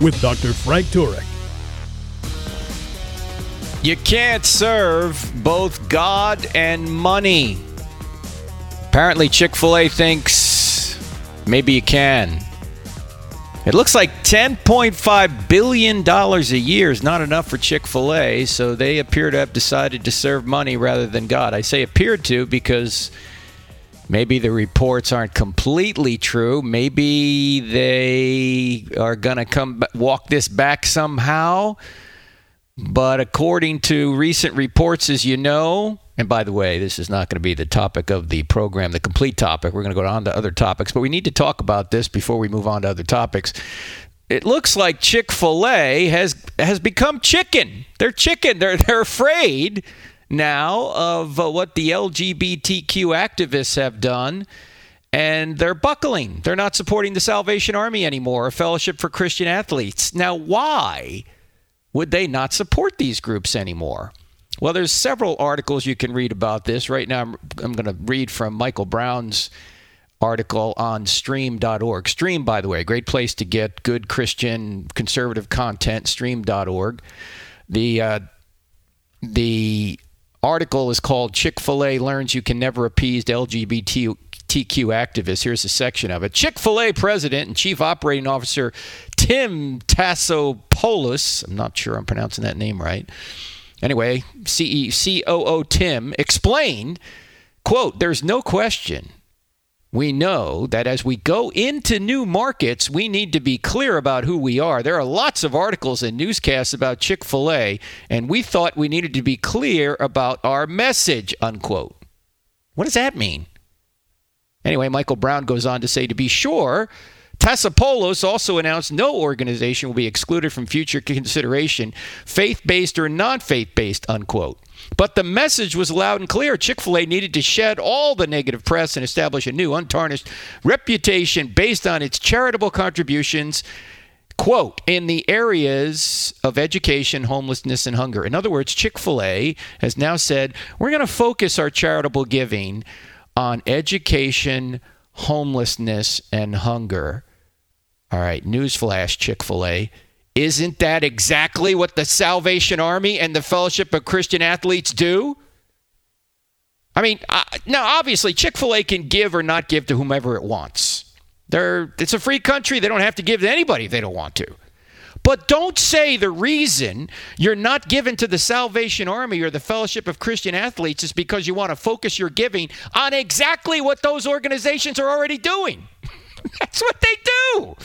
with Dr. Frank Turek. You can't serve both God and money. Apparently, Chick fil A thinks maybe you can. It looks like $10.5 billion a year is not enough for Chick fil A, so they appear to have decided to serve money rather than God. I say appeared to because maybe the reports aren't completely true. Maybe they are going to come walk this back somehow. But according to recent reports, as you know, and by the way, this is not going to be the topic of the program, the complete topic. We're going to go on to other topics, but we need to talk about this before we move on to other topics. It looks like Chick Fil A has has become chicken. They're chicken. They're they're afraid now of uh, what the LGBTQ activists have done and they're buckling. They're not supporting the Salvation Army anymore, a fellowship for Christian athletes. Now, why would they not support these groups anymore? Well, there's several articles you can read about this. Right now, I'm, I'm going to read from Michael Brown's article on stream.org. Stream, by the way, great place to get good Christian conservative content, stream.org. The, uh, the article is called Chick fil A Learns You Can Never Appease LGBTQ activists. Here's a section of it. Chick fil A president and chief operating officer Tim Tassopoulos, I'm not sure I'm pronouncing that name right. Anyway, COO Tim explained, quote, there's no question we know that as we go into new markets, we need to be clear about who we are. There are lots of articles and newscasts about Chick fil A, and we thought we needed to be clear about our message, unquote. What does that mean? Anyway, Michael Brown goes on to say to be sure, Tassopoulos also announced no organization will be excluded from future consideration, faith based or non faith based, unquote. But the message was loud and clear. Chick fil A needed to shed all the negative press and establish a new, untarnished reputation based on its charitable contributions, quote, in the areas of education, homelessness, and hunger. In other words, Chick fil A has now said, we're going to focus our charitable giving on education, homelessness, and hunger. All right, newsflash, Chick fil A. Isn't that exactly what the Salvation Army and the Fellowship of Christian Athletes do? I mean, uh, now obviously Chick fil A can give or not give to whomever it wants. They're, it's a free country. They don't have to give to anybody if they don't want to. But don't say the reason you're not given to the Salvation Army or the Fellowship of Christian Athletes is because you want to focus your giving on exactly what those organizations are already doing. That's what they do.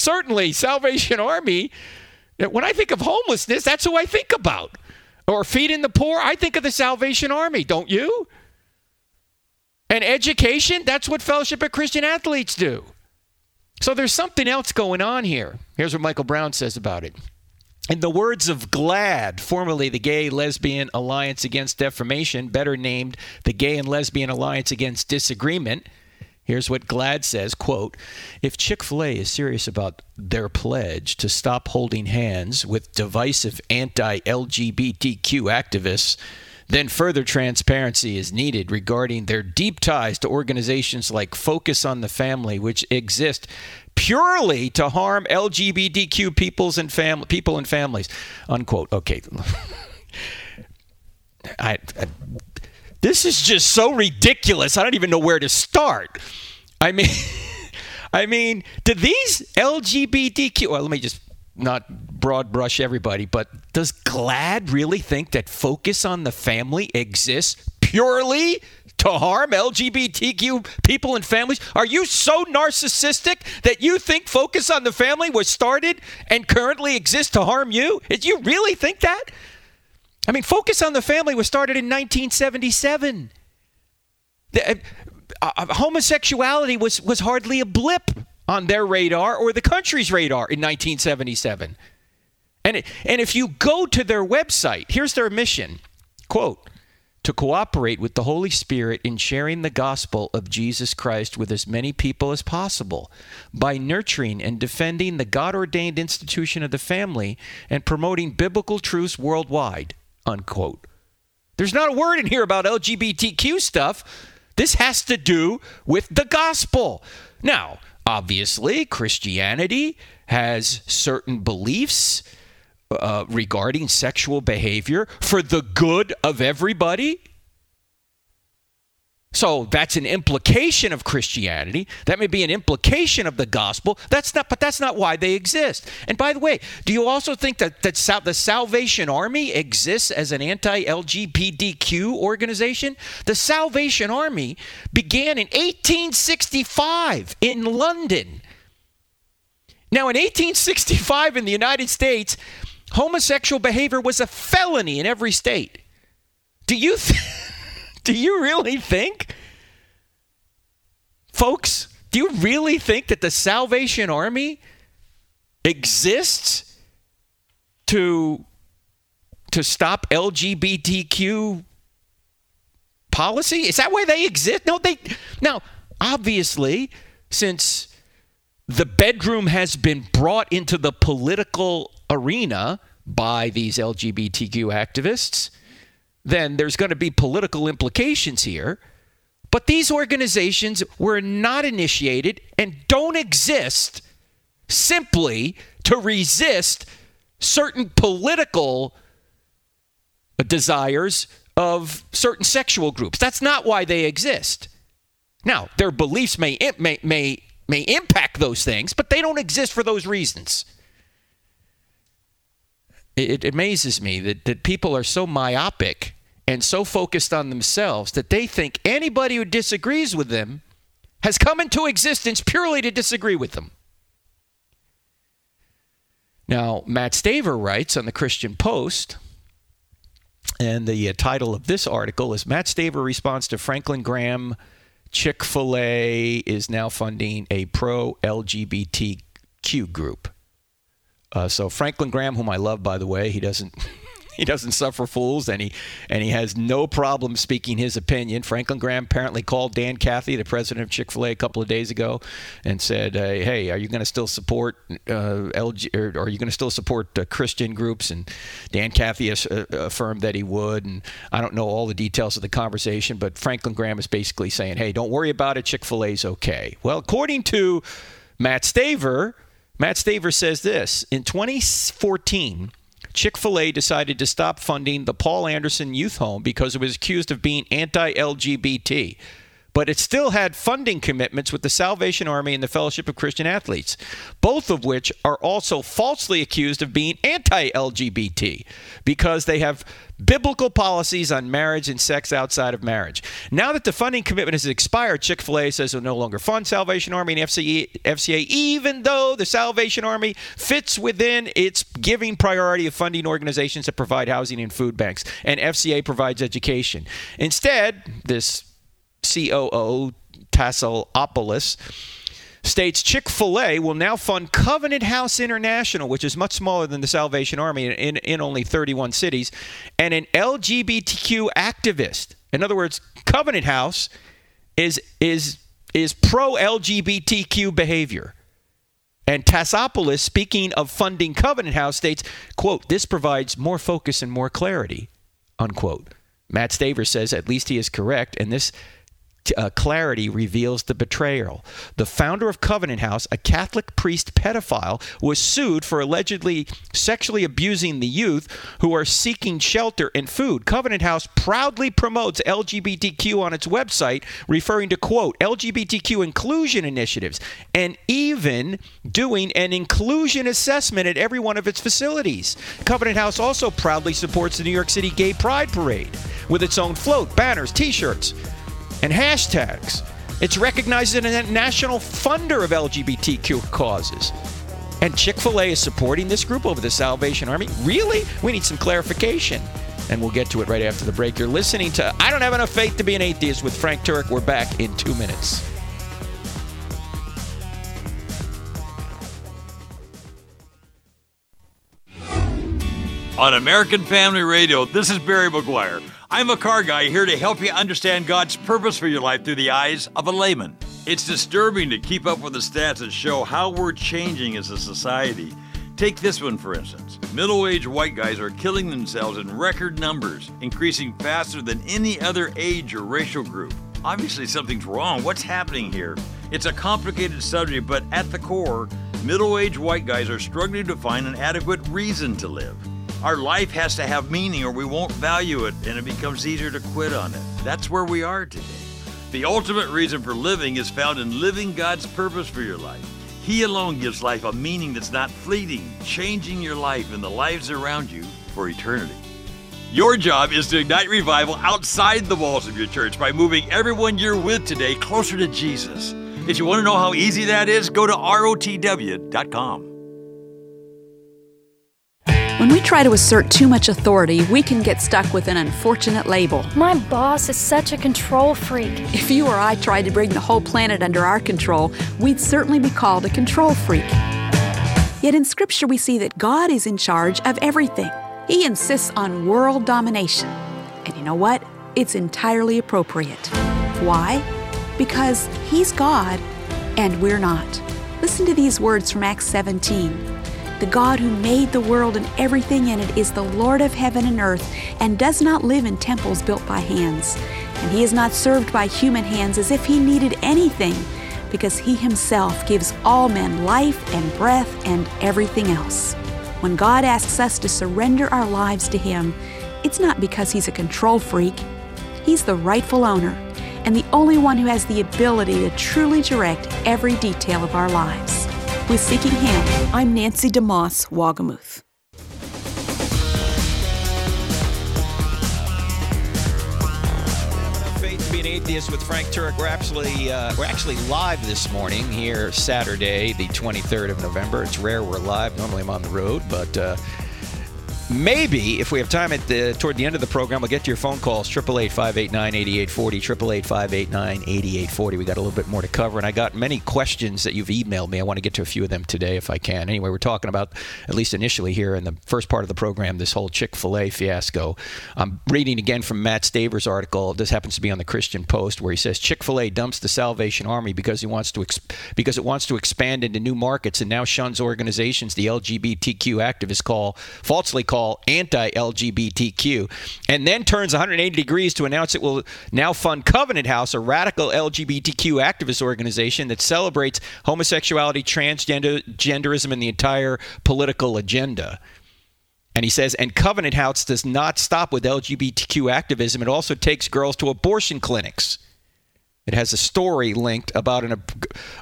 Certainly, Salvation Army, when I think of homelessness, that's who I think about. Or feeding the poor, I think of the Salvation Army, don't you? And education, that's what Fellowship of Christian Athletes do. So there's something else going on here. Here's what Michael Brown says about it. In the words of GLAAD, formerly the Gay Lesbian Alliance Against Defamation, better named the Gay and Lesbian Alliance Against Disagreement, Here's what GLAAD says, quote, if Chick-fil-A is serious about their pledge to stop holding hands with divisive anti-LGBTQ activists, then further transparency is needed regarding their deep ties to organizations like Focus on the Family, which exist purely to harm LGBTQ peoples and fam- people and families. Unquote. Okay. I, I this is just so ridiculous. I don't even know where to start. I mean, I mean, do these LGBTQ? Well, let me just not broad brush everybody, but does GLAAD really think that focus on the family exists purely to harm LGBTQ people and families? Are you so narcissistic that you think Focus on the Family was started and currently exists to harm you? Did you really think that? I mean, Focus on the Family was started in 1977. Uh, uh, homosexuality was, was hardly a blip on their radar or the country's radar in 1977. And, it, and if you go to their website, here's their mission quote, to cooperate with the Holy Spirit in sharing the gospel of Jesus Christ with as many people as possible by nurturing and defending the God ordained institution of the family and promoting biblical truths worldwide. Unquote. There's not a word in here about LGBTQ stuff. This has to do with the gospel. Now, obviously, Christianity has certain beliefs uh, regarding sexual behavior for the good of everybody. So that's an implication of Christianity. That may be an implication of the gospel. That's not, but that's not why they exist. And by the way, do you also think that, that sal- the Salvation Army exists as an anti-LGBTQ organization? The Salvation Army began in 1865 in London. Now, in 1865 in the United States, homosexual behavior was a felony in every state. Do you th- do you really think folks, do you really think that the Salvation Army exists to to stop LGBTQ policy? Is that why they exist? No, they now obviously since the bedroom has been brought into the political arena by these LGBTQ activists, then there's going to be political implications here. But these organizations were not initiated and don't exist simply to resist certain political desires of certain sexual groups. That's not why they exist. Now, their beliefs may, may, may, may impact those things, but they don't exist for those reasons it, it amazes me that, that people are so myopic and so focused on themselves that they think anybody who disagrees with them has come into existence purely to disagree with them. Now, Matt Staver writes on the Christian Post, and the uh, title of this article is Matt Staver responds to Franklin Graham Chick fil A is now funding a pro LGBTQ group. Uh, so Franklin Graham, whom I love, by the way, he doesn't. he doesn't suffer fools, and he and he has no problem speaking his opinion. Franklin Graham apparently called Dan Cathy, the president of Chick Fil A, a couple of days ago, and said, uh, "Hey, are you going to still support uh, LG, or are you going to still support uh, Christian groups?" And Dan Cathy has, uh, affirmed that he would. And I don't know all the details of the conversation, but Franklin Graham is basically saying, "Hey, don't worry about it. Chick Fil A's okay." Well, according to Matt Staver Matt Staver says this. In 2014, Chick fil A decided to stop funding the Paul Anderson Youth Home because it was accused of being anti LGBT but it still had funding commitments with the Salvation Army and the Fellowship of Christian Athletes, both of which are also falsely accused of being anti LGBT because they have biblical policies on marriage and sex outside of marriage. Now that the funding commitment has expired, Chick fil A says it will no longer fund Salvation Army and FCA, even though the Salvation Army fits within its giving priority of funding organizations that provide housing and food banks, and FCA provides education. Instead, this COO Tassilopoulos states Chick fil A will now fund Covenant House International, which is much smaller than the Salvation Army in, in only 31 cities, and an LGBTQ activist. In other words, Covenant House is, is, is pro LGBTQ behavior. And Tassopoulos, speaking of funding Covenant House, states, quote, this provides more focus and more clarity, unquote. Matt Staver says at least he is correct, and this uh, clarity reveals the betrayal. The founder of Covenant House, a Catholic priest pedophile, was sued for allegedly sexually abusing the youth who are seeking shelter and food. Covenant House proudly promotes LGBTQ on its website, referring to, quote, LGBTQ inclusion initiatives, and even doing an inclusion assessment at every one of its facilities. Covenant House also proudly supports the New York City Gay Pride Parade with its own float, banners, t shirts and hashtags. It's recognized as a national funder of LGBTQ causes. And Chick fil A is supporting this group over the Salvation Army? Really? We need some clarification. And we'll get to it right after the break. You're listening to I Don't Have Enough Faith to Be an Atheist with Frank Turek. We're back in two minutes. On American Family Radio, this is Barry McGuire. I'm a car guy here to help you understand God's purpose for your life through the eyes of a layman. It's disturbing to keep up with the stats that show how we're changing as a society. Take this one, for instance. Middle aged white guys are killing themselves in record numbers, increasing faster than any other age or racial group. Obviously, something's wrong. What's happening here? It's a complicated subject, but at the core, middle aged white guys are struggling to find an adequate reason to live. Our life has to have meaning or we won't value it and it becomes easier to quit on it. That's where we are today. The ultimate reason for living is found in living God's purpose for your life. He alone gives life a meaning that's not fleeting, changing your life and the lives around you for eternity. Your job is to ignite revival outside the walls of your church by moving everyone you're with today closer to Jesus. If you want to know how easy that is, go to rotw.com. When we try to assert too much authority, we can get stuck with an unfortunate label. My boss is such a control freak. If you or I tried to bring the whole planet under our control, we'd certainly be called a control freak. Yet in Scripture, we see that God is in charge of everything. He insists on world domination. And you know what? It's entirely appropriate. Why? Because He's God and we're not. Listen to these words from Acts 17. The God who made the world and everything in it is the Lord of heaven and earth and does not live in temples built by hands. And he is not served by human hands as if he needed anything, because he himself gives all men life and breath and everything else. When God asks us to surrender our lives to him, it's not because he's a control freak. He's the rightful owner and the only one who has the ability to truly direct every detail of our lives with Seeking Him. I'm Nancy DeMoss, Wolgemuth. Faith to be an atheist with Frank Turek. We're actually uh, we're actually live this morning here Saturday, the 23rd of November. It's rare we're live. Normally I'm on the road, but. Uh, Maybe if we have time at the toward the end of the program, we'll get to your phone calls. Triple eight five eight nine eighty eight forty. Triple eight five eight nine eighty eight forty. We got a little bit more to cover, and I got many questions that you've emailed me. I want to get to a few of them today if I can. Anyway, we're talking about at least initially here in the first part of the program this whole Chick Fil A fiasco. I'm reading again from Matt Staver's article. This happens to be on the Christian Post, where he says Chick Fil A dumps the Salvation Army because he wants to because it wants to expand into new markets and now shuns organizations the LGBTQ activists call falsely call anti LGBTQ, and then turns 180 degrees to announce it will now fund Covenant House, a radical LGBTQ activist organization that celebrates homosexuality, transgenderism, and the entire political agenda. And he says, and Covenant House does not stop with LGBTQ activism. It also takes girls to abortion clinics. It has a story linked about an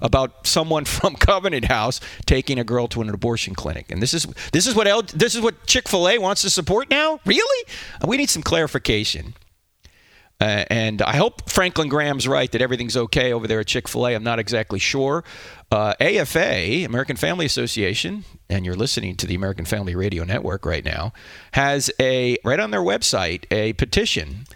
about someone from Covenant House taking a girl to an abortion clinic, and this is this is what this is what Chick Fil A wants to support now. Really, we need some clarification. Uh, and I hope Franklin Graham's right that everything's okay over there at Chick Fil A. I'm not exactly sure. Uh, AFA, American Family Association, and you're listening to the American Family Radio Network right now, has a right on their website a petition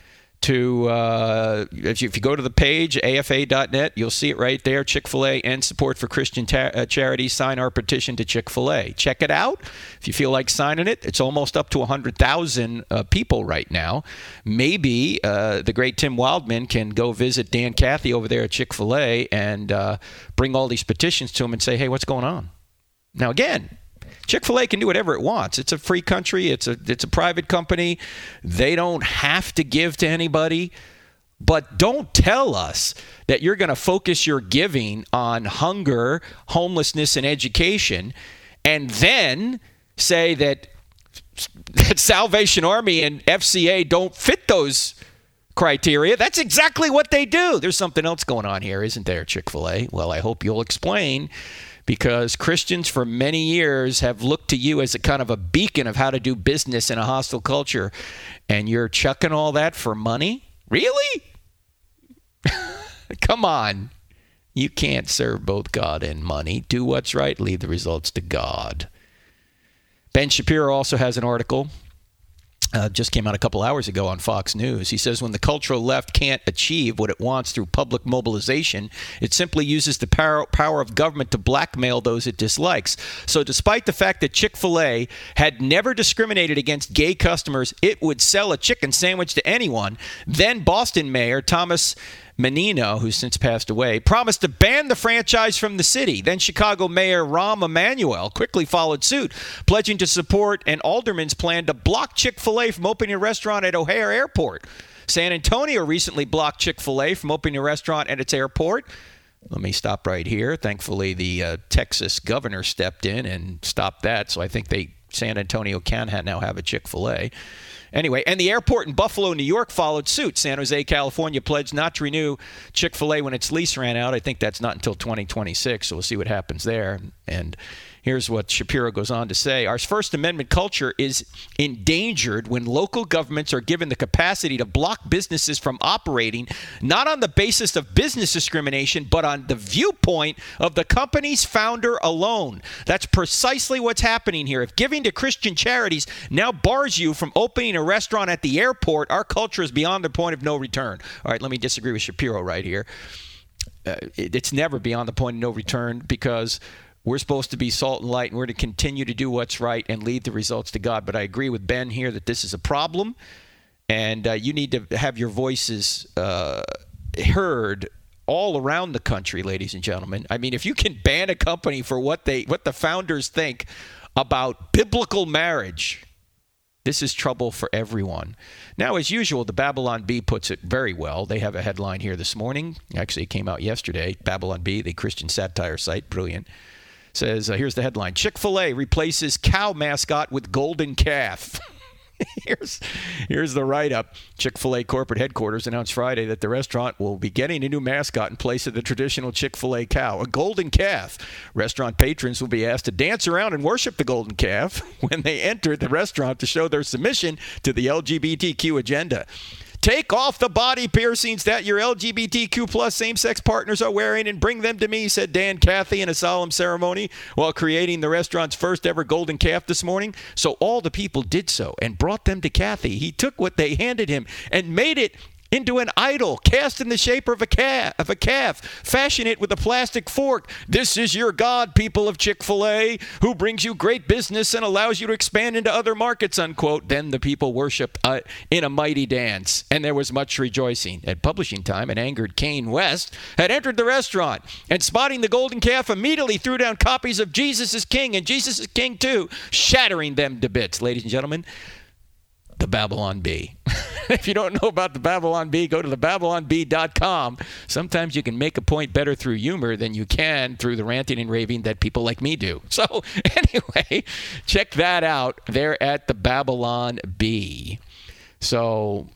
to uh, if, you, if, you, go to the page afa.net you'll see it right there chick-fil-a and support for christian ta- uh, charities sign our petition to chick-fil-a. Check it out. If you feel like signing it it's almost up to 100000 uh, people right now. Maybe uh, the great Tim Wildmon can go visit dan cathy over there at chick-fil-a and uh, bring all these petitions to him and say hey what's going on? Now again Chick Fil A can do whatever it wants. It's a free country. It's a it's a private company. They don't have to give to anybody. But don't tell us that you're going to focus your giving on hunger, homelessness, and education, and then say that that Salvation Army and FCA don't fit those criteria. That's exactly what they do. There's something else going on here, isn't there, Chick fil A? Well, I hope you'll explain because Christians for many years have looked to you as a kind of a beacon of how to do business in a hostile culture. And you're chucking all that for money? Really? Come on. You can't serve both God and money. Do what's right, leave the results to God. Ben Shapiro also has an article uh, just came out a couple hours ago on Fox News. He says when the cultural left can't achieve what it wants through public mobilization, it simply uses the power, power of government to blackmail those it dislikes. So, despite the fact that Chick fil A had never discriminated against gay customers, it would sell a chicken sandwich to anyone. Then, Boston Mayor Thomas Menino, who's since passed away, promised to ban the franchise from the city. Then Chicago Mayor Rahm Emanuel quickly followed suit, pledging to support an alderman's plan to block Chick fil A from opening a restaurant at O'Hare Airport. San Antonio recently blocked Chick fil A from opening a restaurant at its airport. Let me stop right here. Thankfully, the uh, Texas governor stepped in and stopped that, so I think they San Antonio can now have a Chick fil A. Anyway, and the airport in Buffalo, New York followed suit. San Jose, California pledged not to renew Chick fil A when its lease ran out. I think that's not until 2026, so we'll see what happens there. And Here's what Shapiro goes on to say Our First Amendment culture is endangered when local governments are given the capacity to block businesses from operating, not on the basis of business discrimination, but on the viewpoint of the company's founder alone. That's precisely what's happening here. If giving to Christian charities now bars you from opening a restaurant at the airport, our culture is beyond the point of no return. All right, let me disagree with Shapiro right here. Uh, it, it's never beyond the point of no return because we're supposed to be salt and light, and we're to continue to do what's right and lead the results to God. But I agree with Ben here that this is a problem, and uh, you need to have your voices uh, heard all around the country, ladies and gentlemen. I mean, if you can ban a company for what they what the founders think about biblical marriage, this is trouble for everyone. Now, as usual, the Babylon Bee puts it very well. They have a headline here this morning. Actually, it came out yesterday. Babylon Bee, the Christian satire site, brilliant says, uh, here's the headline Chick fil A replaces cow mascot with golden calf. here's, here's the write up. Chick fil A corporate headquarters announced Friday that the restaurant will be getting a new mascot in place of the traditional Chick fil A cow, a golden calf. Restaurant patrons will be asked to dance around and worship the golden calf when they enter the restaurant to show their submission to the LGBTQ agenda. Take off the body piercings that your LGBTQ plus same-sex partners are wearing and bring them to me, said Dan Cathy in a solemn ceremony while creating the restaurant's first ever golden calf this morning. So all the people did so and brought them to Cathy. He took what they handed him and made it into an idol cast in the shape of a calf, of a calf. Fashion it with a plastic fork. This is your God, people of Chick-fil-A, who brings you great business and allows you to expand into other markets, unquote. Then the people worship uh, in a mighty dance, and there was much rejoicing. At publishing time, an angered Kanye West had entered the restaurant and spotting the golden calf immediately threw down copies of Jesus is King and Jesus is King too, shattering them to bits. Ladies and gentlemen, the Babylon Bee. if you don't know about the Babylon Bee, go to the babylonbee.com. Sometimes you can make a point better through humor than you can through the ranting and raving that people like me do. So, anyway, check that out there at the Babylon Bee. So,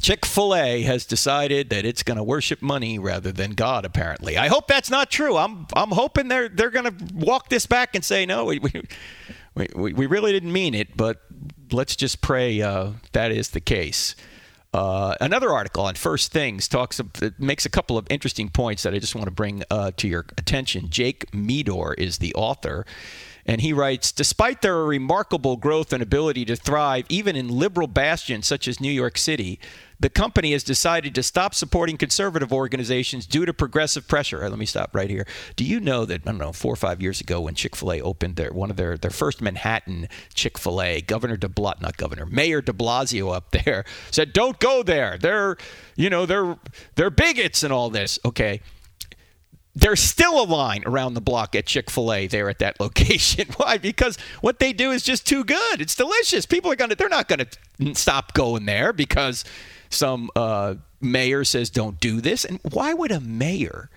Chick fil A has decided that it's going to worship money rather than God, apparently. I hope that's not true. I'm, I'm hoping they're, they're going to walk this back and say, no, we, we, we, we really didn't mean it, but let's just pray uh, that is the case. Uh, another article on First Things talks makes a couple of interesting points that I just want to bring uh, to your attention. Jake Meador is the author. And he writes Despite their remarkable growth and ability to thrive, even in liberal bastions such as New York City, the company has decided to stop supporting conservative organizations due to progressive pressure. Right, let me stop right here. Do you know that, I don't know, four or five years ago when Chick fil A opened their, one of their, their first Manhattan Chick fil A, Governor de Blasio, not Governor, Mayor de Blasio up there said, don't go there. They're, you know, they're, they're bigots and all this. Okay there's still a line around the block at Chick fil A there at that location. Why? Because what they do is just too good. It's delicious. People are going to, they're not going to stop going there because some uh, mayor says don't do this. And why would a mayor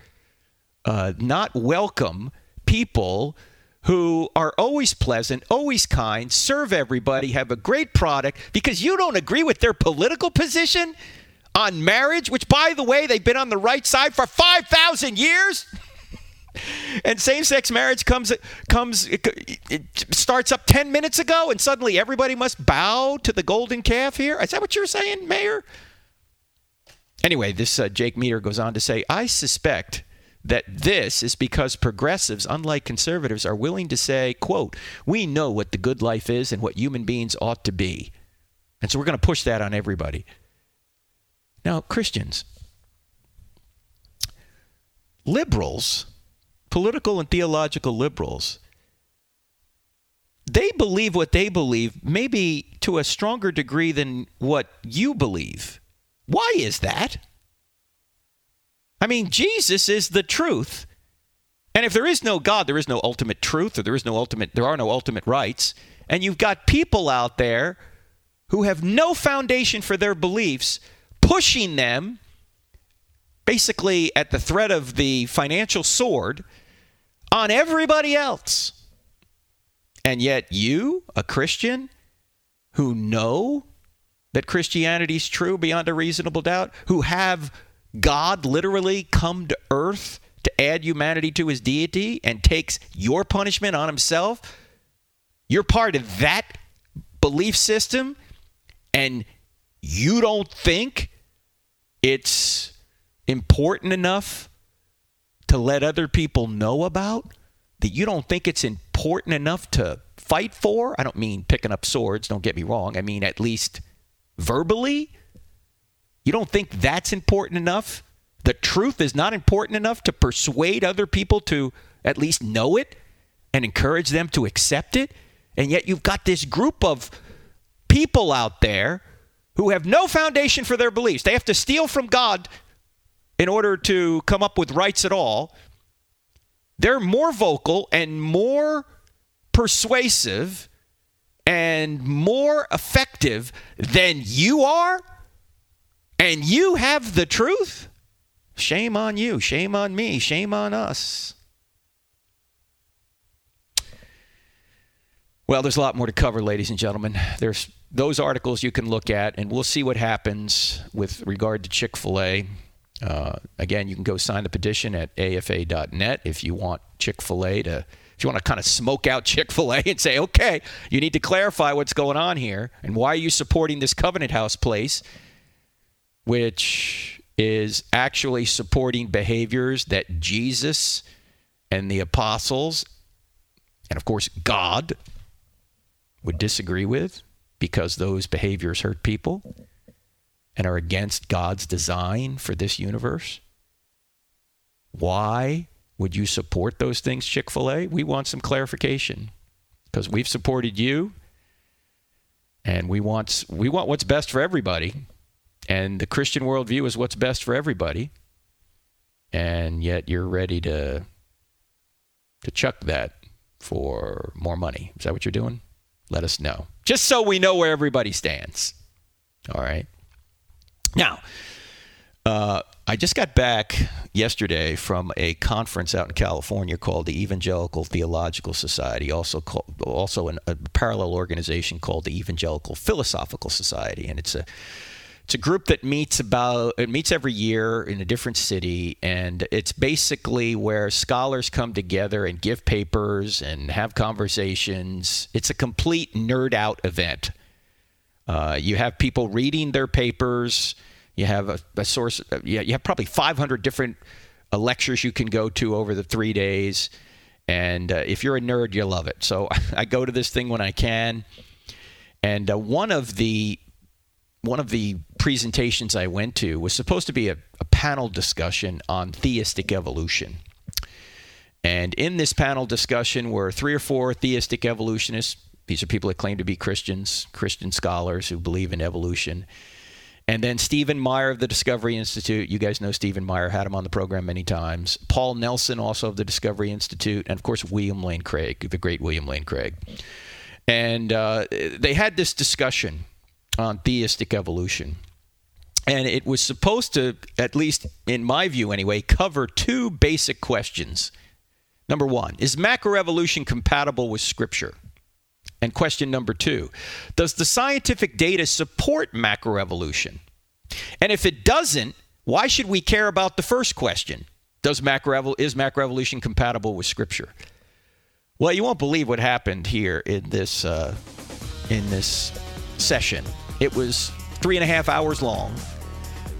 uh, not welcome people who are always pleasant, always kind, serve everybody, have a great product because you don't agree with their political position on marriage, which, by the way, they've been on the right side for 5,000 years? and same-sex marriage comes comes it, it, starts up 10 minutes ago and suddenly everybody must bow to the golden calf here is that what you're saying mayor Anyway, this uh, Jake Meador goes on to say, I suspect that this is because progressives, unlike conservatives, are willing to say, quote, we know what the good life is and what human beings ought to be. And so we're going to push that on everybody. Now, Christians, liberals, political and theological liberals, they believe what they believe, maybe to a stronger degree than what you believe. Why is that? I mean, Jesus is the truth. And if there is no God, there is no ultimate truth, or there is no ultimate, there are no ultimate rights. And you've got people out there who have no foundation for their beliefs, pushing them basically at the threat of the financial sword on everybody else. And yet, you, a Christian who know that Christianity is true beyond a reasonable doubt, who have God literally come to earth to add humanity to his deity and takes your punishment on himself, you're part of that belief system, and you don't think it's important enough to let other people know about? That you don't think it's important enough to fight for? I don't mean picking up swords, don't get me wrong. I mean, at least verbally? You don't think that's important enough? The truth is not important enough to persuade other people to at least know it and encourage them to accept it? And yet you've got this group of people out there who have no foundation for their beliefs. They have to steal from God in order to come up with rights at all. They're more vocal and more persuasive and more effective than you are, and you have the truth, shame on you, shame on me, shame on us. Well, there's a lot more to cover, ladies and gentlemen. There's those articles you can look at, and we'll see what happens with regard to Chick fil A. Uh, again, you can go sign the petition at afa.net if you want Chick fil A to if you want to kind of smoke out Chick fil A and say, okay, you need to clarify what's going on here and why are you supporting this Covenant House place, which is actually supporting behaviors that Jesus and the apostles, and of course God, would disagree with because those behaviors hurt people and are against God's design for this universe? Why would you support those things, Chick fil A? We want some clarification because we've supported you and we want, we want what's best for everybody. And the Christian worldview is what's best for everybody. And yet you're ready to, to chuck that for more money. Is that what you're doing? Let us know. Just so we know where everybody stands. All right. Now, uh, I just got back yesterday from a conference out in California called the Evangelical Theological Society, also called, also an, a parallel organization called the Evangelical Philosophical Society, and it's a it's a group that meets about it meets every year in a different city, and it's basically where scholars come together and give papers and have conversations. It's a complete nerd out event. Uh, you have people reading their papers you have a, a source. Uh, yeah, you have probably 500 different uh, lectures you can go to over the three days. And uh, if you're a nerd, you'll love it. So I go to this thing when I can. And uh, one of the one of the presentations I went to was supposed to be a, a panel discussion on theistic evolution. And in this panel discussion were three or four theistic evolutionists. These are people that claim to be Christians, Christian scholars who believe in evolution. And then Stephen Meyer of the Discovery Institute. You guys know Stephen Meyer, had him on the program many times. Paul Nelson, also of the Discovery Institute. And of course, William Lane Craig, the great William Lane Craig. And uh, they had this discussion on theistic evolution. And it was supposed to, at least in my view anyway, cover two basic questions. Number one, is macroevolution compatible with Scripture? And question number two Does the scientific data support macroevolution? And if it doesn't, why should we care about the first question? Does macro is macroevolution compatible with Scripture? Well, you won't believe what happened here in this uh, in this session. It was three and a half hours long,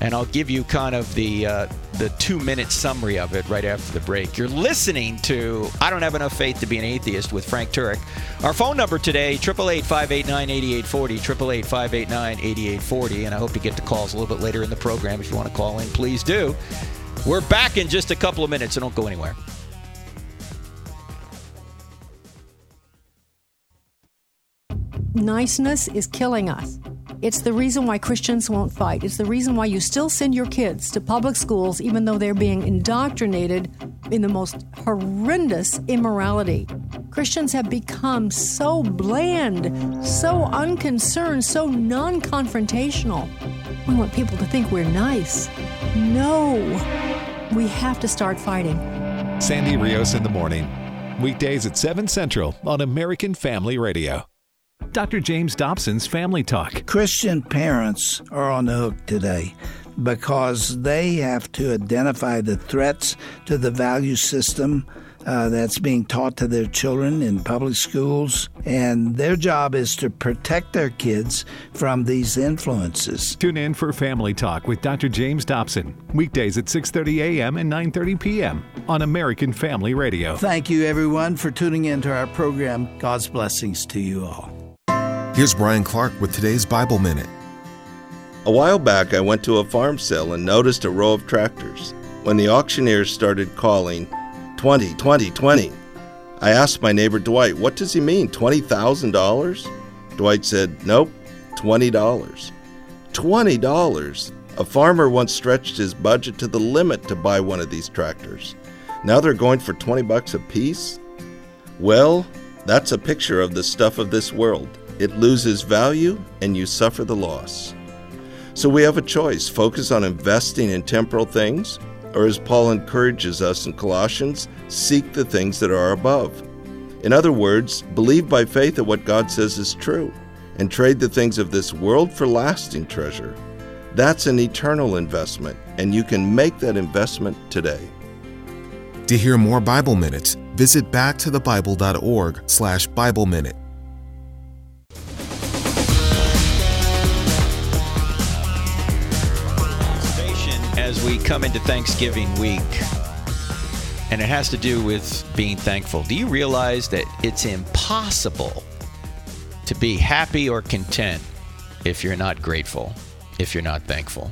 and I'll give you kind of the uh, the two minute summary of it right after the break. You're listening to I Don't Have Enough Faith to Be an Atheist with Frank Turek. Our phone number today, 888 589 8840, 888 589 8840. And I hope to get the calls a little bit later in the program. If you want to call in, please do. We're back in just a couple of minutes, so don't go anywhere. Niceness is killing us. It's the reason why Christians won't fight. It's the reason why you still send your kids to public schools even though they're being indoctrinated in the most horrendous immorality. Christians have become so bland, so unconcerned, so non confrontational. We want people to think we're nice. No, we have to start fighting. Sandy Rios in the morning. Weekdays at 7 Central on American Family Radio. Dr. James Dobson's Family Talk. Christian parents are on the hook today because they have to identify the threats to the value system uh, that's being taught to their children in public schools, and their job is to protect their kids from these influences. Tune in for Family Talk with Dr. James Dobson, weekdays at 6:30 a.m. and 9:30 p.m. on American Family Radio. Thank you, everyone, for tuning in to our program. God's blessings to you all. Here's Brian Clark with today's Bible Minute. A while back, I went to a farm sale and noticed a row of tractors. When the auctioneers started calling 20, 20, 20, I asked my neighbor Dwight, What does he mean, $20,000? Dwight said, Nope, $20. $20! A farmer once stretched his budget to the limit to buy one of these tractors. Now they're going for 20 bucks a piece? Well, that's a picture of the stuff of this world it loses value and you suffer the loss. So we have a choice focus on investing in temporal things, or as Paul encourages us in Colossians, seek the things that are above. In other words, believe by faith that what God says is true, and trade the things of this world for lasting treasure. That's an eternal investment, and you can make that investment today. To hear more Bible minutes, visit backtothebible.org slash Bible Minute. As we come into Thanksgiving week, and it has to do with being thankful. Do you realize that it's impossible to be happy or content if you're not grateful, if you're not thankful?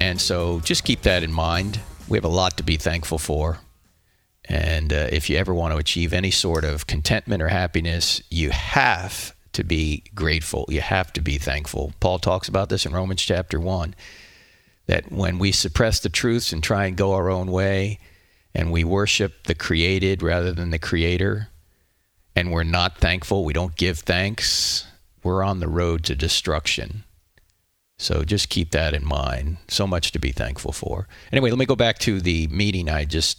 And so just keep that in mind. We have a lot to be thankful for. And uh, if you ever want to achieve any sort of contentment or happiness, you have to be grateful. You have to be thankful. Paul talks about this in Romans chapter 1 that when we suppress the truths and try and go our own way and we worship the created rather than the creator and we're not thankful, we don't give thanks, we're on the road to destruction. So just keep that in mind. So much to be thankful for. Anyway, let me go back to the meeting I just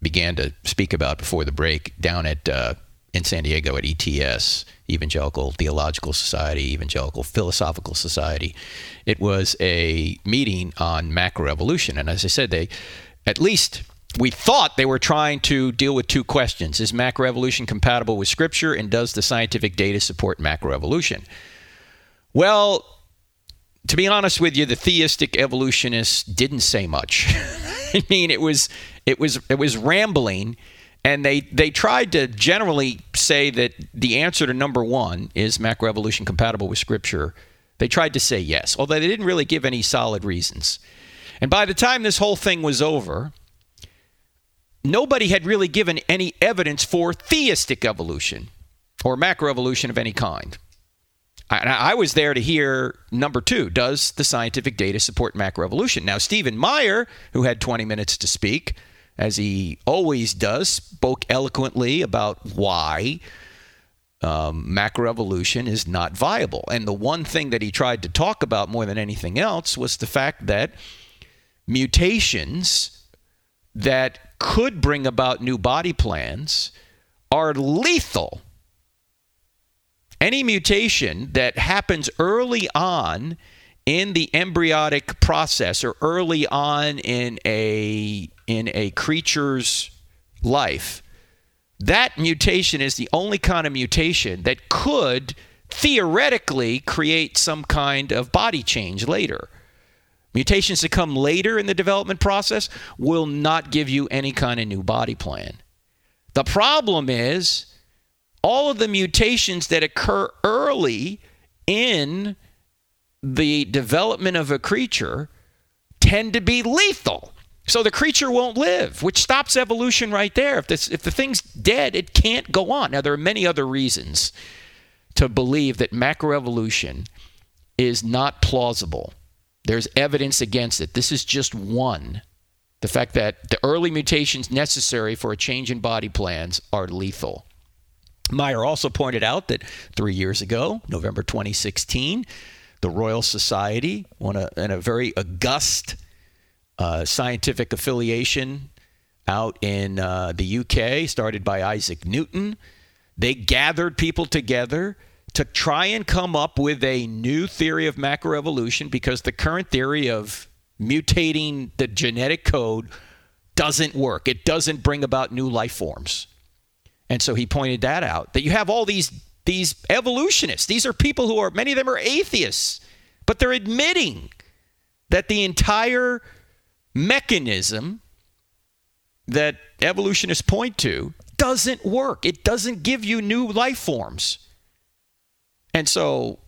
began to speak about before the break down at uh, in San Diego at ETS, Evangelical Theological Society, Evangelical Philosophical Society. It was a meeting on macroevolution. And as I said, they, at least we thought they were trying to deal with two questions Is macroevolution compatible with Scripture, and does the scientific data support macroevolution? Well, to be honest with you, the theistic evolutionists didn't say much. I mean, it was it was it was rambling and they, they tried to generally say that the answer to number one is macroevolution compatible with Scripture. They tried to say yes, although they didn't really give any solid reasons. And by the time this whole thing was over, nobody had really given any evidence for theistic evolution or macroevolution of any kind. I, I was there to hear number two does the scientific data support macroevolution? Now, Stephen Meyer, who had 20 minutes to speak, as he always does, spoke eloquently about why um, macroevolution is not viable. And the one thing that he tried to talk about more than anything else was the fact that mutations that could bring about new body plans are lethal. Any mutation that happens early on in the embryonic process or early on in a in a creature's life, that mutation is the only kind of mutation that could theoretically create some kind of body change later. Mutations that come later in the development process will not give you any kind of new body plan. The problem is all of the mutations that occur early in the development of a creature tend to be lethal. So the creature won't live, which stops evolution right there. If, this, if the thing's dead, it can't go on. Now, there are many other reasons to believe that macroevolution is not plausible. There's evidence against it. This is just one. The fact that the early mutations necessary for a change in body plans are lethal. Meyer also pointed out that three years ago, November 2016, the Royal Society, a, and a very august uh, scientific affiliation out in uh, the UK, started by Isaac Newton, they gathered people together to try and come up with a new theory of macroevolution because the current theory of mutating the genetic code doesn't work. It doesn't bring about new life forms. And so he pointed that out that you have all these these evolutionists. These are people who are many of them are atheists, but they're admitting that the entire mechanism that evolutionists point to doesn't work. It doesn't give you new life forms. And so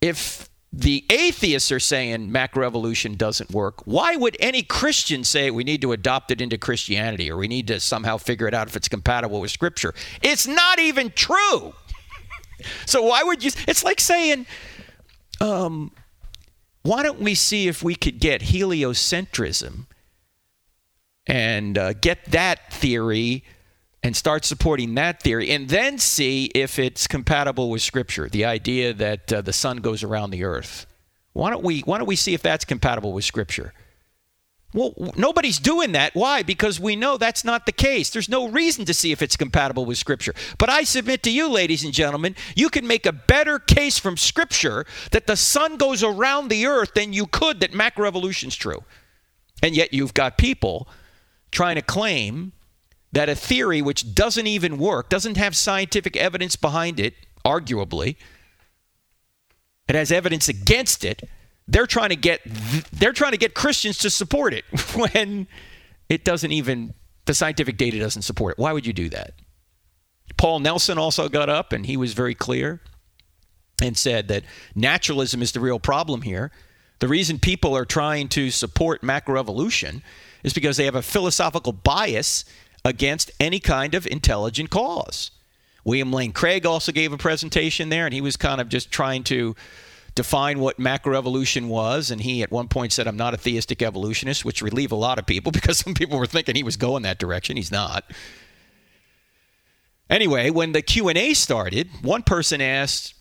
if the atheists are saying macroevolution doesn't work, why would any Christian say we need to adopt it into Christianity or we need to somehow figure it out if it's compatible with Scripture? It's not even true. so why would you? It's like saying, um, why don't we see if we could get heliocentrism and uh, get that theory and start supporting that theory and then see if it's compatible with scripture the idea that uh, the sun goes around the earth? Why don't we why don't we see if that's compatible with scripture well nobody's doing that. Why? Because we know that's not the case. There's no reason to see if it's compatible with scripture. But i submit to you ladies and gentlemen you can make a better case from scripture that the sun goes around the earth than you could that macroevolution's true. And yet you've got people trying to claim that a theory which doesn't even work, doesn't have scientific evidence behind it, arguably, it has evidence against it, they're trying to get they're trying to get Christians to support it when it doesn't even the scientific data doesn't support it. Why would you do that? Paul Nelson also got up and he was very clear and said that naturalism is the real problem here. The reason people are trying to support macroevolution is because they have a philosophical bias against any kind of intelligent cause. William Lane Craig also gave a presentation there, and he was kind of just trying to define what macroevolution was. And he at one point said, I'm not a theistic evolutionist, which relieved a lot of people because some people were thinking he was going that direction. He's not. Anyway, when the Q&A started, one person asked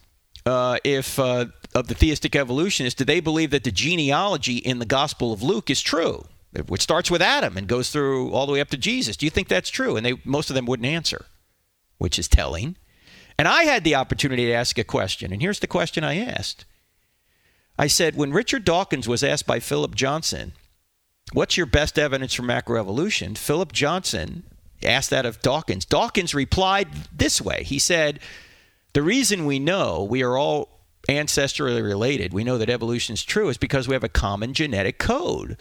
uh, if uh, of the theistic evolutionists, do they believe that the genealogy in the Gospel of Luke is true? which starts with Adam and goes through all the way up to Jesus. Do you think that's true? And they most of them wouldn't answer, which is telling. And I had the opportunity to ask a question, and here's the question I asked. I said, when Richard Dawkins was asked by Philip Johnson, what's your best evidence for macroevolution? Philip Johnson asked that of Dawkins. Dawkins replied this way. He said, the reason we know we are all ancestrally related, we know that evolution is true, is because we have a common genetic code.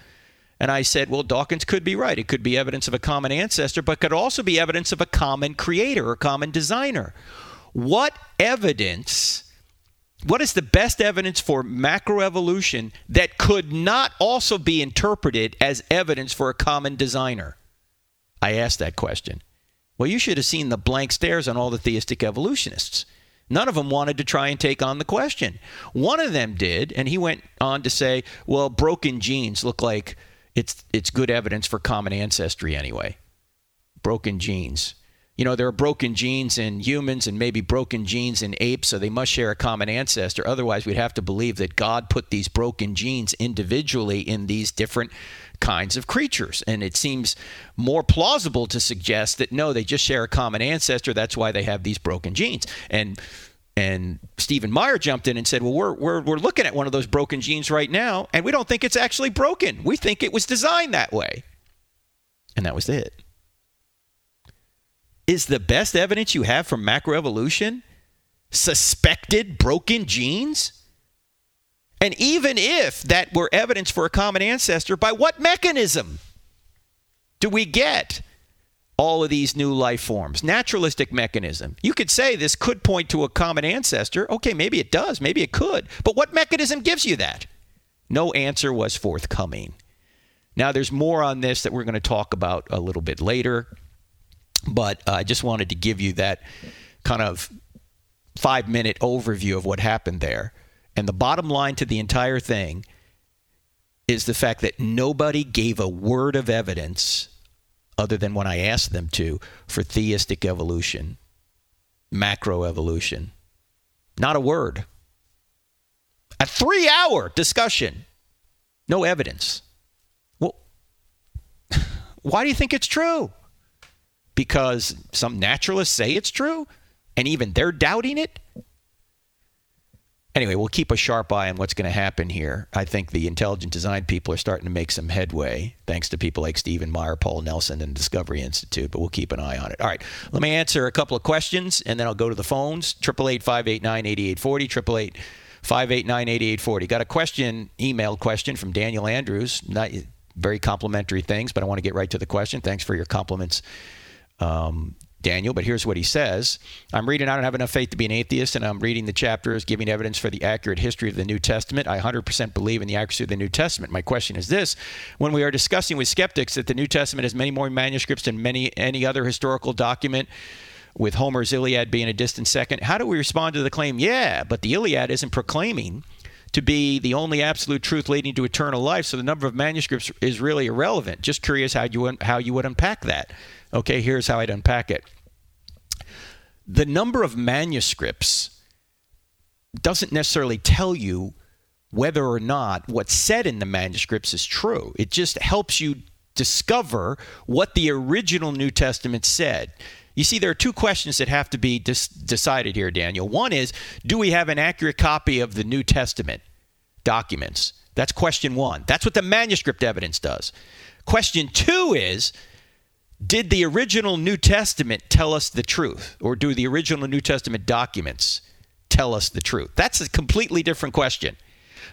And I said, well, Dawkins could be right. It could be evidence of a common ancestor, but could also be evidence of a common creator or common designer. What evidence, what is the best evidence for macroevolution that could not also be interpreted as evidence for a common designer? I asked that question. Well, you should have seen the blank stares on all the theistic evolutionists. None of them wanted to try and take on the question. One of them did, and he went on to say, well, broken genes look like it's it's good evidence for common ancestry anyway. Broken genes. You know, there are broken genes in humans and maybe broken genes in apes, so they must share a common ancestor. Otherwise, we'd have to believe that God put these broken genes individually in these different kinds of creatures. And it seems more plausible to suggest that no, they just share a common ancestor. That's why they have these broken genes. And and Stephen Meyer jumped in and said, Well, we're, we're, we're looking at one of those broken genes right now, and we don't think it's actually broken. We think it was designed that way. And that was it. Is the best evidence you have for macroevolution suspected broken genes? And even if that were evidence for a common ancestor, by what mechanism do we get all of these new life forms? Naturalistic mechanism. You could say this could point to a common ancestor. Okay, maybe it does. Maybe it could. But what mechanism gives you that? No answer was forthcoming. Now, there's more on this that we're going to talk about a little bit later, but uh, I just wanted to give you that kind of five minute overview of what happened there. And the bottom line to the entire thing is the fact that nobody gave a word of evidence other than when I asked them to for theistic evolution, macroevolution. Not a word. A three hour discussion, no evidence. Well, why do you think it's true? Because some naturalists say it's true, and even they're doubting it? anyway, we'll keep a sharp eye on what's going to happen here. I think the intelligent design people are starting to make some headway, thanks to people like Stephen Meyer, Paul Nelson, and Discovery Institute, but we'll keep an eye on it. All right, let me answer a couple of questions, and then I'll go to the phones. 888 589 Got a question, email question from Daniel Andrews. Not very complimentary things, but I want to get right to the question. Thanks for your compliments. Um, Daniel, but here's what he says I'm reading, I don't have enough faith to be an atheist, and I'm reading the chapters giving evidence for the accurate history of the New Testament. I 100% believe in the accuracy of the New Testament. My question is this When we are discussing with skeptics that the New Testament has many more manuscripts than many, any other historical document, with Homer's Iliad being a distant second, how do we respond to the claim, yeah, but the Iliad isn't proclaiming to be the only absolute truth leading to eternal life, so the number of manuscripts is really irrelevant. Just curious how you how you would unpack that. Okay, here's how I'd unpack it the number of manuscripts doesn't necessarily tell you whether or not what's said in the manuscripts is true. It just helps you discover what the original New Testament said. You see, there are two questions that have to be dis- decided here, Daniel. One is Do we have an accurate copy of the New Testament documents? That's question one. That's what the manuscript evidence does. Question two is did the original New Testament tell us the truth? Or do the original New Testament documents tell us the truth? That's a completely different question.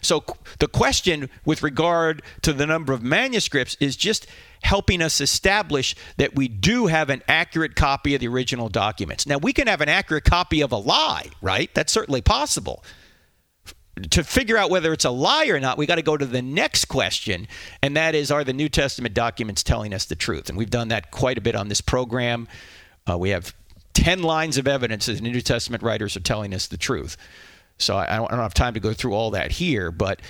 So the question with regard to the number of manuscripts is just helping us establish that we do have an accurate copy of the original documents. Now, we can have an accurate copy of a lie, right? That's certainly possible to figure out whether it's a lie or not, we got to go to the next question, and that is Are the New Testament documents telling us the truth? And we've done that quite a bit on this program. Uh, we have 10 lines of evidence that the New Testament writers are telling us the truth. So I don't, I don't have time to go through all that here, but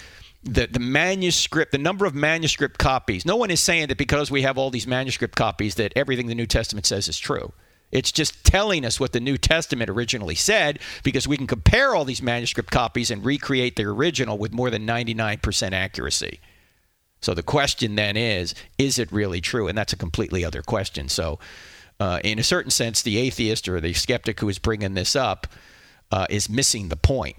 the, the manuscript, the number of manuscript copies, no one is saying that because we have all these manuscript copies that everything the New Testament says is true. It's just telling us what the New Testament originally said because we can compare all these manuscript copies and recreate the original with more than 99% accuracy. So the question then is is it really true? And that's a completely other question. So, uh, in a certain sense, the atheist or the skeptic who is bringing this up uh, is missing the point.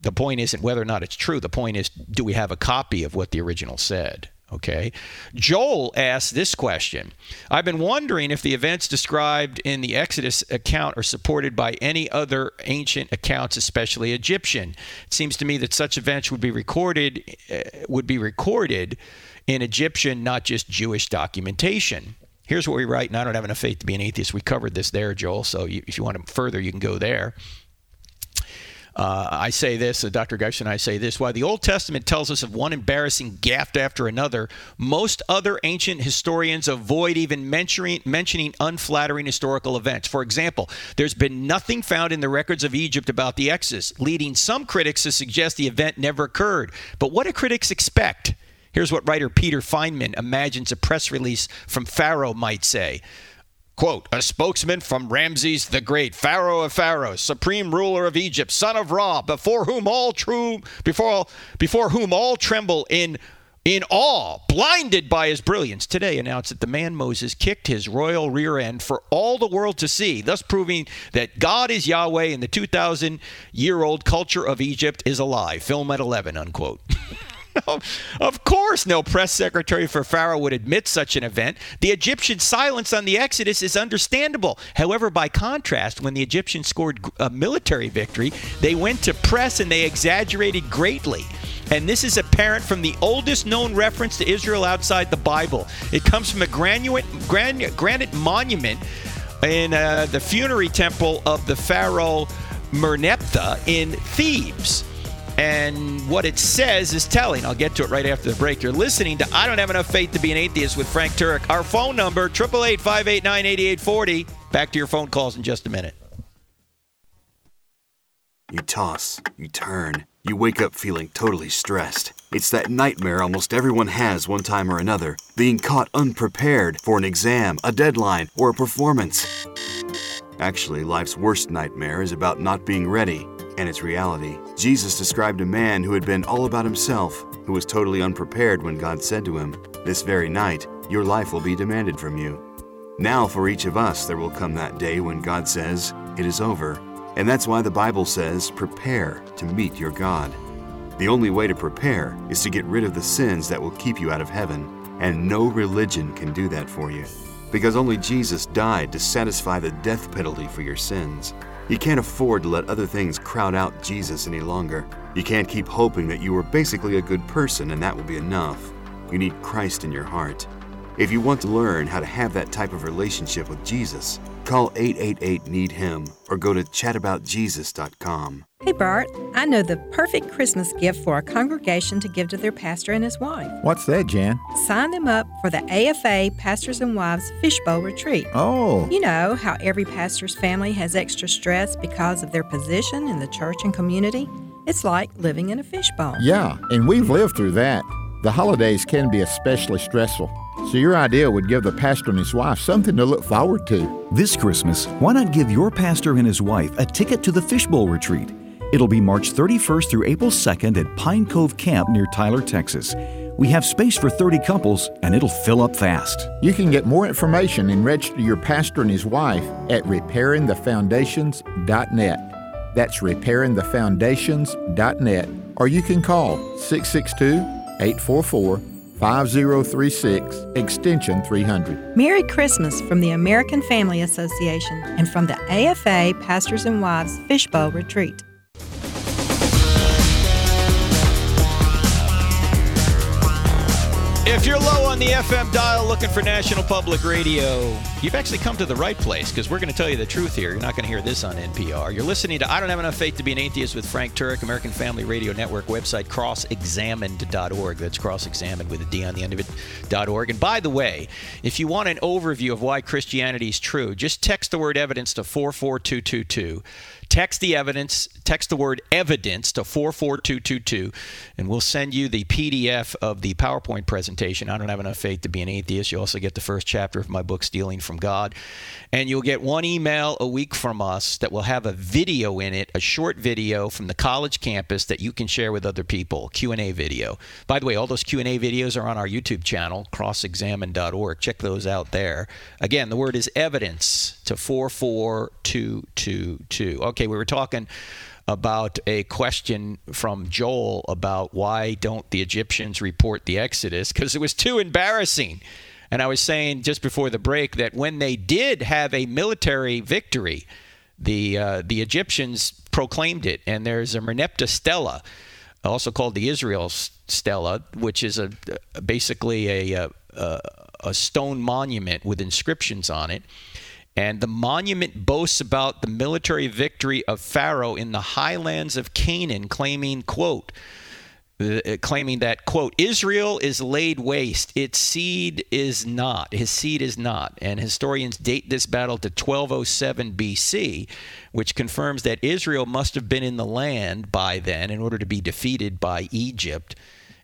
The point isn't whether or not it's true. The point is do we have a copy of what the original said? Okay. Joel asks this question I've been wondering if the events described in the Exodus account are supported by any other ancient accounts, especially Egyptian. It seems to me that such events would be recorded uh, would be recorded in Egyptian, not just Jewish documentation. Here's what we write, and I don't have enough faith to be an atheist. We covered this there, Joel. So you, if you want to further, you can go there. Uh, I say this, uh, Dr. Geisler and I say this, while the Old Testament tells us of one embarrassing gaffe after another, most other ancient historians avoid even mentioning, mentioning unflattering historical events. For example, there's been nothing found in the records of Egypt about the Exodus, leading some critics to suggest the event never occurred. But what do critics expect? Here's what writer Peter Feynman imagines a press release from Pharaoh might say. Quote, a spokesman from Ramses the Great, Pharaoh of Pharaohs, supreme ruler of Egypt, son of Ra, before whom all true before before whom all tremble in in awe, blinded by his brilliance, today announced that the man Moses kicked his royal rear end for all the world to see, thus proving that God is Yahweh and the 2,000 year old culture of Egypt is alive. Film at 11, unquote. of course, no press secretary for Pharaoh would admit such an event. The Egyptian silence on the Exodus is understandable. However, by contrast, when the Egyptians scored a military victory, they went to press and they exaggerated greatly. And this is apparent from the oldest known reference to Israel outside the Bible. It comes from a granite, granite monument in uh, the funerary temple of the pharaoh Merneptah in Thebes. And what it says is telling. I'll get to it right after the break. You're listening to I Don't Have Enough Faith to Be an Atheist with Frank Turek. Our phone number, 888 589 8840. Back to your phone calls in just a minute. You toss, you turn, you wake up feeling totally stressed. It's that nightmare almost everyone has one time or another being caught unprepared for an exam, a deadline, or a performance. Actually, life's worst nightmare is about not being ready and its reality. Jesus described a man who had been all about himself, who was totally unprepared when God said to him, This very night, your life will be demanded from you. Now, for each of us, there will come that day when God says, It is over. And that's why the Bible says, Prepare to meet your God. The only way to prepare is to get rid of the sins that will keep you out of heaven, and no religion can do that for you. Because only Jesus died to satisfy the death penalty for your sins. You can't afford to let other things crowd out Jesus any longer. You can't keep hoping that you are basically a good person and that will be enough. You need Christ in your heart. If you want to learn how to have that type of relationship with Jesus, call 888 Need Him or go to chataboutjesus.com. Hey Bart, I know the perfect Christmas gift for a congregation to give to their pastor and his wife. What's that, Jan? Sign them up for the AFA Pastors and Wives Fishbowl Retreat. Oh. You know how every pastor's family has extra stress because of their position in the church and community? It's like living in a fishbowl. Yeah, and we've lived through that. The holidays can be especially stressful. So your idea would give the pastor and his wife something to look forward to. This Christmas, why not give your pastor and his wife a ticket to the Fishbowl Retreat? It'll be March 31st through April 2nd at Pine Cove Camp near Tyler, Texas. We have space for 30 couples and it'll fill up fast. You can get more information and register your pastor and his wife at repairingthefoundations.net. That's repairingthefoundations.net. Or you can call 662 844 5036, extension 300. Merry Christmas from the American Family Association and from the AFA Pastors and Wives Fishbowl Retreat. If you're low on the FM dial looking for National Public Radio, you've actually come to the right place because we're going to tell you the truth here. You're not going to hear this on NPR. You're listening to I Don't Have Enough Faith to Be an Atheist with Frank Turek, American Family Radio Network website, crossexamined.org. That's crossexamined with a D on the end of it.org. And by the way, if you want an overview of why Christianity is true, just text the word evidence to 44222. Text the evidence, text the word evidence to 44222, and we'll send you the PDF of the PowerPoint presentation. I don't have enough faith to be an atheist. You also get the first chapter of my book, Stealing from God. And you'll get one email a week from us that will have a video in it, a short video from the college campus that you can share with other people, Q&A video. By the way, all those Q&A videos are on our YouTube channel, crossexamine.org. Check those out there. Again, the word is evidence to 44222. Okay, we were talking about a question from Joel about why don't the Egyptians report the Exodus because it was too embarrassing. And I was saying just before the break that when they did have a military victory, the uh, the Egyptians proclaimed it, and there's a Merneptah stela, also called the Israel stela, which is a basically a, a, a stone monument with inscriptions on it. And the monument boasts about the military victory of Pharaoh in the highlands of Canaan, claiming, quote, uh, claiming that, quote, Israel is laid waste, its seed is not. His seed is not. And historians date this battle to 1207 BC, which confirms that Israel must have been in the land by then in order to be defeated by Egypt.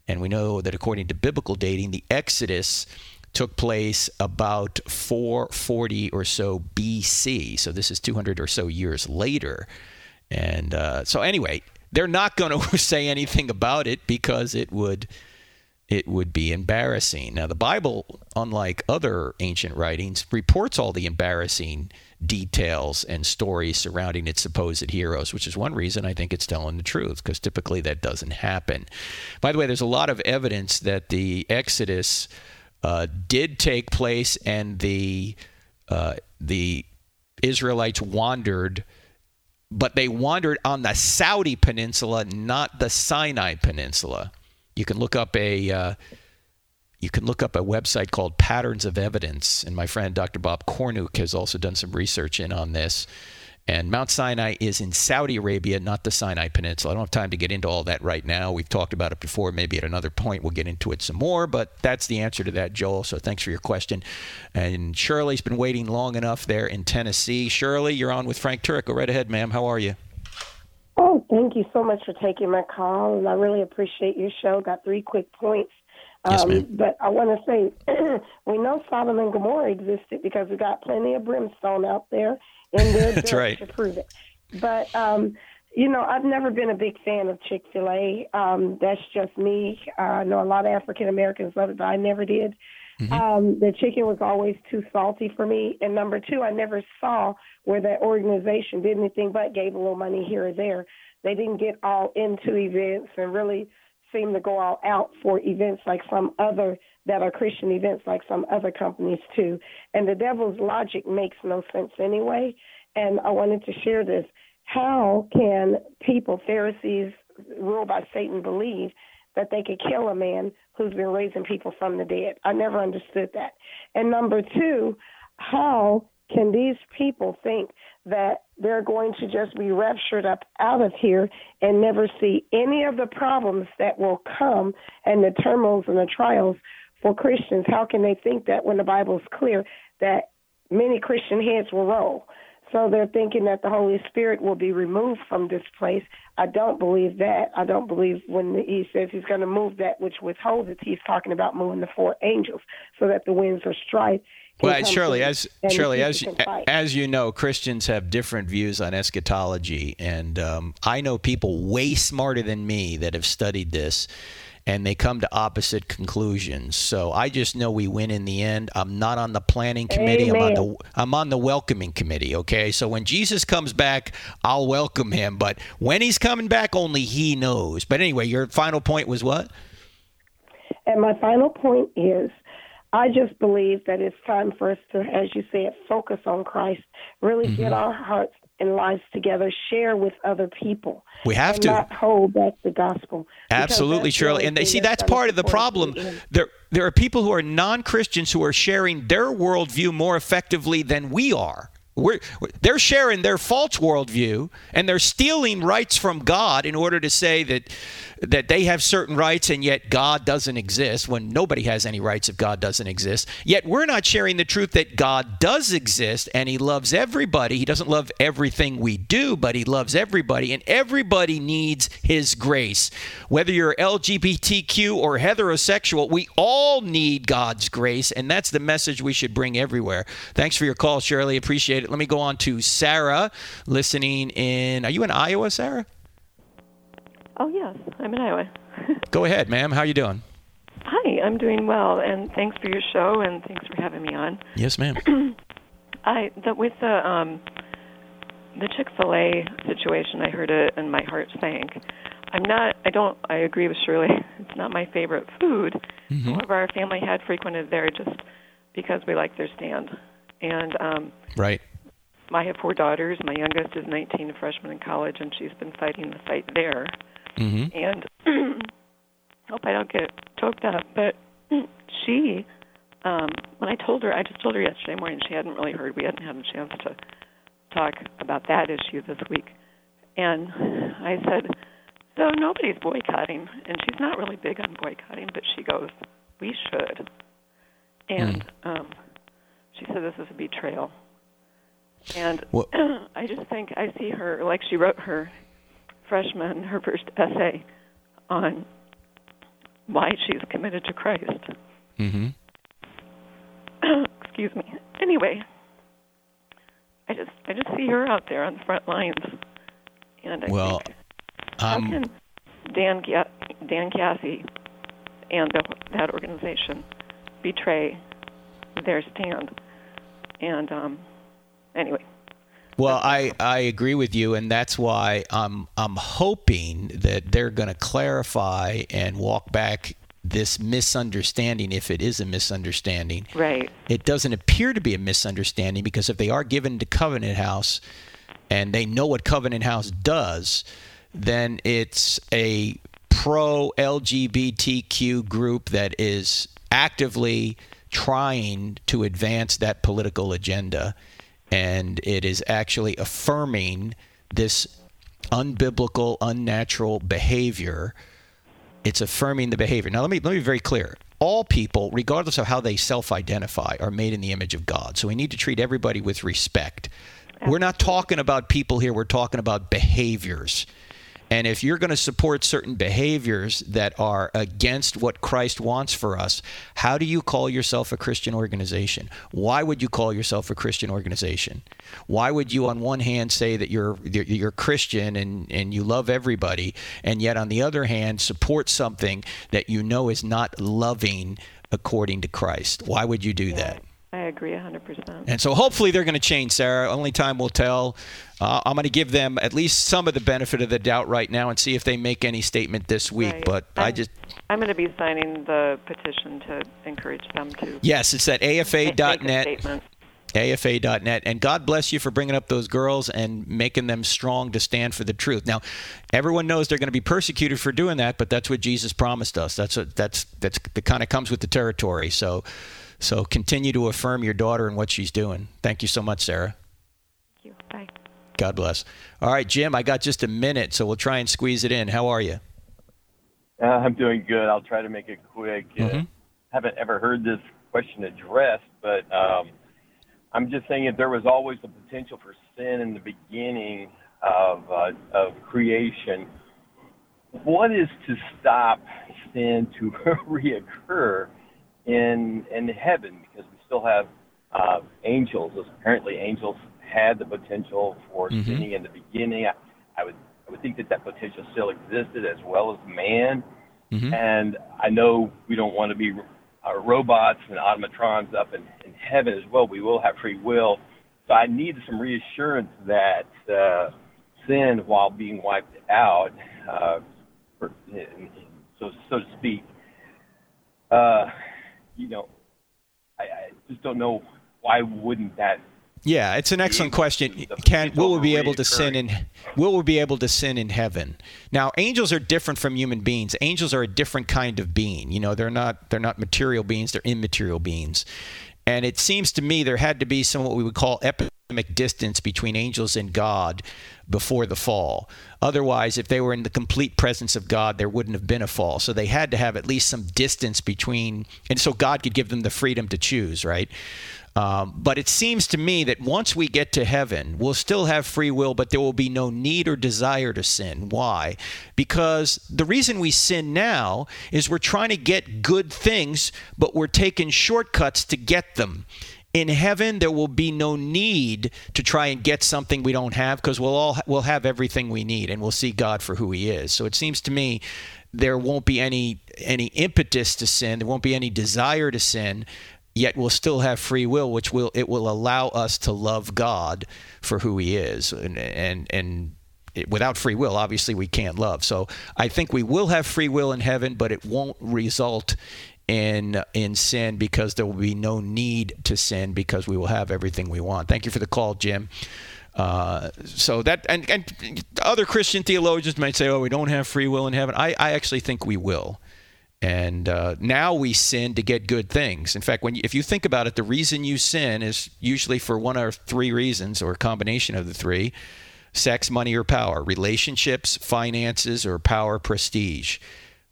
And we know that according to biblical dating, the Exodus took place about 440 or so BC. So this is 200 or so years later. And uh, so, anyway, they're not going to say anything about it because it would it would be embarrassing. Now, the Bible, unlike other ancient writings, reports all the embarrassing details and stories surrounding its supposed heroes, which is one reason I think it's telling the truth, because typically that doesn't happen. By the way, there's a lot of evidence that the Exodus uh, did take place and the uh, the Israelites wandered, but they wandered on the Saudi Peninsula, not the Sinai Peninsula. You can look up a uh, you can look up a website called Patterns of Evidence, and my friend Dr. Bob Cornuke has also done some research in on this. And Mount Sinai is in Saudi Arabia, not the Sinai Peninsula. I don't have time to get into all that right now. We've talked about it before. Maybe at another point we'll get into it some more, but that's the answer to that, Joel. So thanks for your question. And Shirley's been waiting long enough there in Tennessee. Shirley, you're on with Frank Turek. Go right ahead, ma'am. How are you? Oh, thank you so much for taking my call, I really appreciate your show. Got three quick points. Yes, Um, ma'am. but I want to say we know Sodom and Gomorrah existed because we got plenty of brimstone out there That's dirt right. to prove it. But um, you know, I've never been a big fan of Chick Fil A. Um, that's just me. Uh, I know a lot of African Americans love it, but I never did. Um, the chicken was always too salty for me. And number two, I never saw where that organization did anything but gave a little money here or there. They didn't get all into events and really seem to go all out for events like some other that are Christian events like some other companies too. And the devil's logic makes no sense anyway. And I wanted to share this. How can people, Pharisees, ruled by Satan, believe that they could kill a man who's been raising people from the dead? I never understood that. And number two, how can these people think that they're going to just be raptured up out of here and never see any of the problems that will come and the turmoils and the trials for Christians? How can they think that when the Bible's clear that many Christian heads will roll? So they're thinking that the Holy Spirit will be removed from this place. I don't believe that. I don't believe when he says he's going to move that which withholds it, he's talking about moving the four angels so that the winds are strife. Well, Shirley, as Shirley, as you, as you know, Christians have different views on eschatology, and um, I know people way smarter than me that have studied this, and they come to opposite conclusions. So I just know we win in the end. I'm not on the planning committee. I'm on the I'm on the welcoming committee. Okay, so when Jesus comes back, I'll welcome him, but when he's coming back, only he knows. But anyway, your final point was what? And my final point is I just believe that it's time for us to, as you said, focus on Christ, really Mm-hmm. get our hearts and lives together, share with other people. We have to. not hold back the gospel. Absolutely, the Shirley. And they see that's part of the problem. in the end. There there are people who are non-Christians who are sharing their worldview more effectively than we are. We're, they're sharing their false worldview and they're stealing rights from God in order to say that that they have certain rights and yet God doesn't exist when nobody has any rights if God doesn't exist. Yet we're not sharing the truth that God does exist and he loves everybody. He doesn't love everything we do, but he loves everybody and everybody needs his grace. Whether you're LGBTQ or heterosexual, we all need God's grace and that's the message we should bring everywhere. Thanks for your call, Shirley. Appreciate it. Let me go on to Sarah listening in Are you in Iowa, Sarah? Oh yes, I'm in Iowa. Go ahead, ma'am. How are you doing? Hi, I'm doing well, and thanks for your show, and thanks for having me on. Yes, ma'am. I the, with the um, the Chick Fil A situation, I heard it, and my heart sank. I'm not. I don't. I agree with Shirley. It's not my favorite food. Mhm. However, our family had frequented there just because we like their stand, and um, Right. I have four daughters. My youngest is 19, a freshman in college, and she's been fighting the fight there. Mm-hmm. And hope I don't get choked up, but she, um, when I told her, I just told her yesterday morning she hadn't really heard. We hadn't had a chance to talk about that issue this week, and I said, "So nobody's boycotting," and she's not really big on boycotting, but she goes, "We should," and um, she said this is a betrayal. And Well- I just think I see her like she wrote her freshman her first essay on why she's committed to Christ. Mm-hmm. Excuse me. Anyway, I just I just see her out there on the front lines, and I Well, think how um, can Dan Dan Cathy and the, that organization betray their stand. And um, anyway. Well, I, I agree with you, and that's why I'm I'm hoping that they're going to clarify and walk back this misunderstanding, if it is a misunderstanding. Right. It doesn't appear to be a misunderstanding because if they are given to Covenant House, and they know what Covenant House does, then it's a pro LGBTQ group that is actively trying to advance that political agenda. And it is actually affirming this unbiblical, unnatural behavior. It's affirming the behavior. Now, let me, let me be very clear. All people, regardless of how they self identify, are made in the image of God. So we need to treat everybody with respect. We're not talking about people here, we're talking about behaviors. And if you're going to support certain behaviors that are against what Christ wants for us, how do you call yourself a Christian organization? Why would you call yourself a Christian organization? Why would you, on one hand, say that you're you're Christian and, and you love everybody, and yet on the other hand, support something that you know is not loving according to Christ? Why would you do that? I agree 100%. And so hopefully they're going to change, Sarah. Only time will tell. Uh, I'm going to give them at least some of the benefit of the doubt right now and see if they make any statement this week. Right. But I'm, I just. I'm going to be signing the petition to encourage them to. Yes, it's at afa.net. Make a statement. AFA.net. And God bless you for bringing up those girls and making them strong to stand for the truth. Now, everyone knows they're going to be persecuted for doing that, but that's what Jesus promised us. That's what that's that's that kind of comes with the territory. So, so continue to affirm your daughter and what she's doing. Thank you so much, Sarah. Thank you. Bye. God bless. All right, Jim, I got just a minute, so we'll try and squeeze it in. How are you? Uh, I'm doing good. I'll try to make it quick. Uh, Mhm. haven't ever heard this question addressed, but um, I'm just saying if there was always the potential for sin in the beginning of uh, of creation, what is to stop sin to reoccur in in heaven? Because we still have uh, angels. Apparently, angels had the potential for Mhm. sinning in the beginning. I, I would I would think that that potential still existed as well as man. And I know we don't want to be uh, robots and automatrons up in, in heaven as well. We will have free will. So I need some reassurance that uh, sin, while being wiped out, uh, for, so so to speak, uh, you know, I, I just don't know why wouldn't that Yeah, it's an excellent question. Can will we be able to sin in will we be able to sin in heaven? Now, angels are different from human beings. Angels are a different kind of being. You know, they're not they're not material beings, they're immaterial beings. And it seems to me there had to be some what we would call epistemic distance between angels and God before the fall. Otherwise, if they were in the complete presence of God, there wouldn't have been a fall. So they had to have at least some distance between, and so God could give them the freedom to choose, right? Um, but it seems to me that once we get to heaven, we'll still have free will, but there will be no need or desire to sin. Why? Because the reason we sin now is we're trying to get good things, but we're taking shortcuts to get them. In heaven, there will be no need to try and get something we don't have because we'll all we'll have everything we need and we'll see God for who He is. So it seems to me there won't be any any impetus to sin. There won't be any desire to sin yet we'll still have free will which will it will allow us to love God for who he is and and and it, without free will obviously we can't love so i think we will have free will in heaven but it won't result in in sin because there will be no need to sin because we will have everything we want thank you for the call jim uh, so that and, and other Christian theologians might say, "Oh, we don't have free will in heaven." I, I actually think we will. And uh, now we sin to get good things. In fact, when you, if you think about it, the reason you sin is usually for one or three reasons, or a combination of the three: sex, money, or power, relationships, finances, or power, prestige.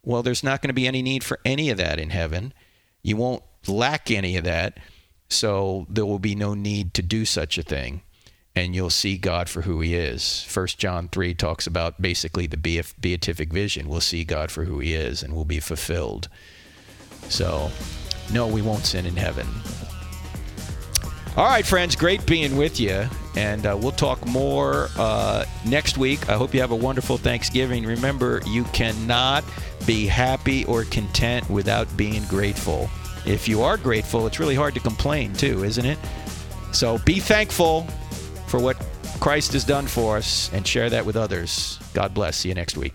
Well, there's not going to be any need for any of that in heaven. You won't lack any of that, so there will be no need to do such a thing and you'll see God for who he is. First John 3 talks about basically the beatific vision. We'll see God for who he is and we'll be fulfilled. So, no, we won't sin in heaven. All right, friends, great being with you. And uh, we'll talk more uh, next week. I hope you have a wonderful Thanksgiving. Remember, you cannot be happy or content without being grateful. If you are grateful, it's really hard to complain, too, isn't it? So be thankful for what Christ has done for us and share that with others. God bless. See you next week.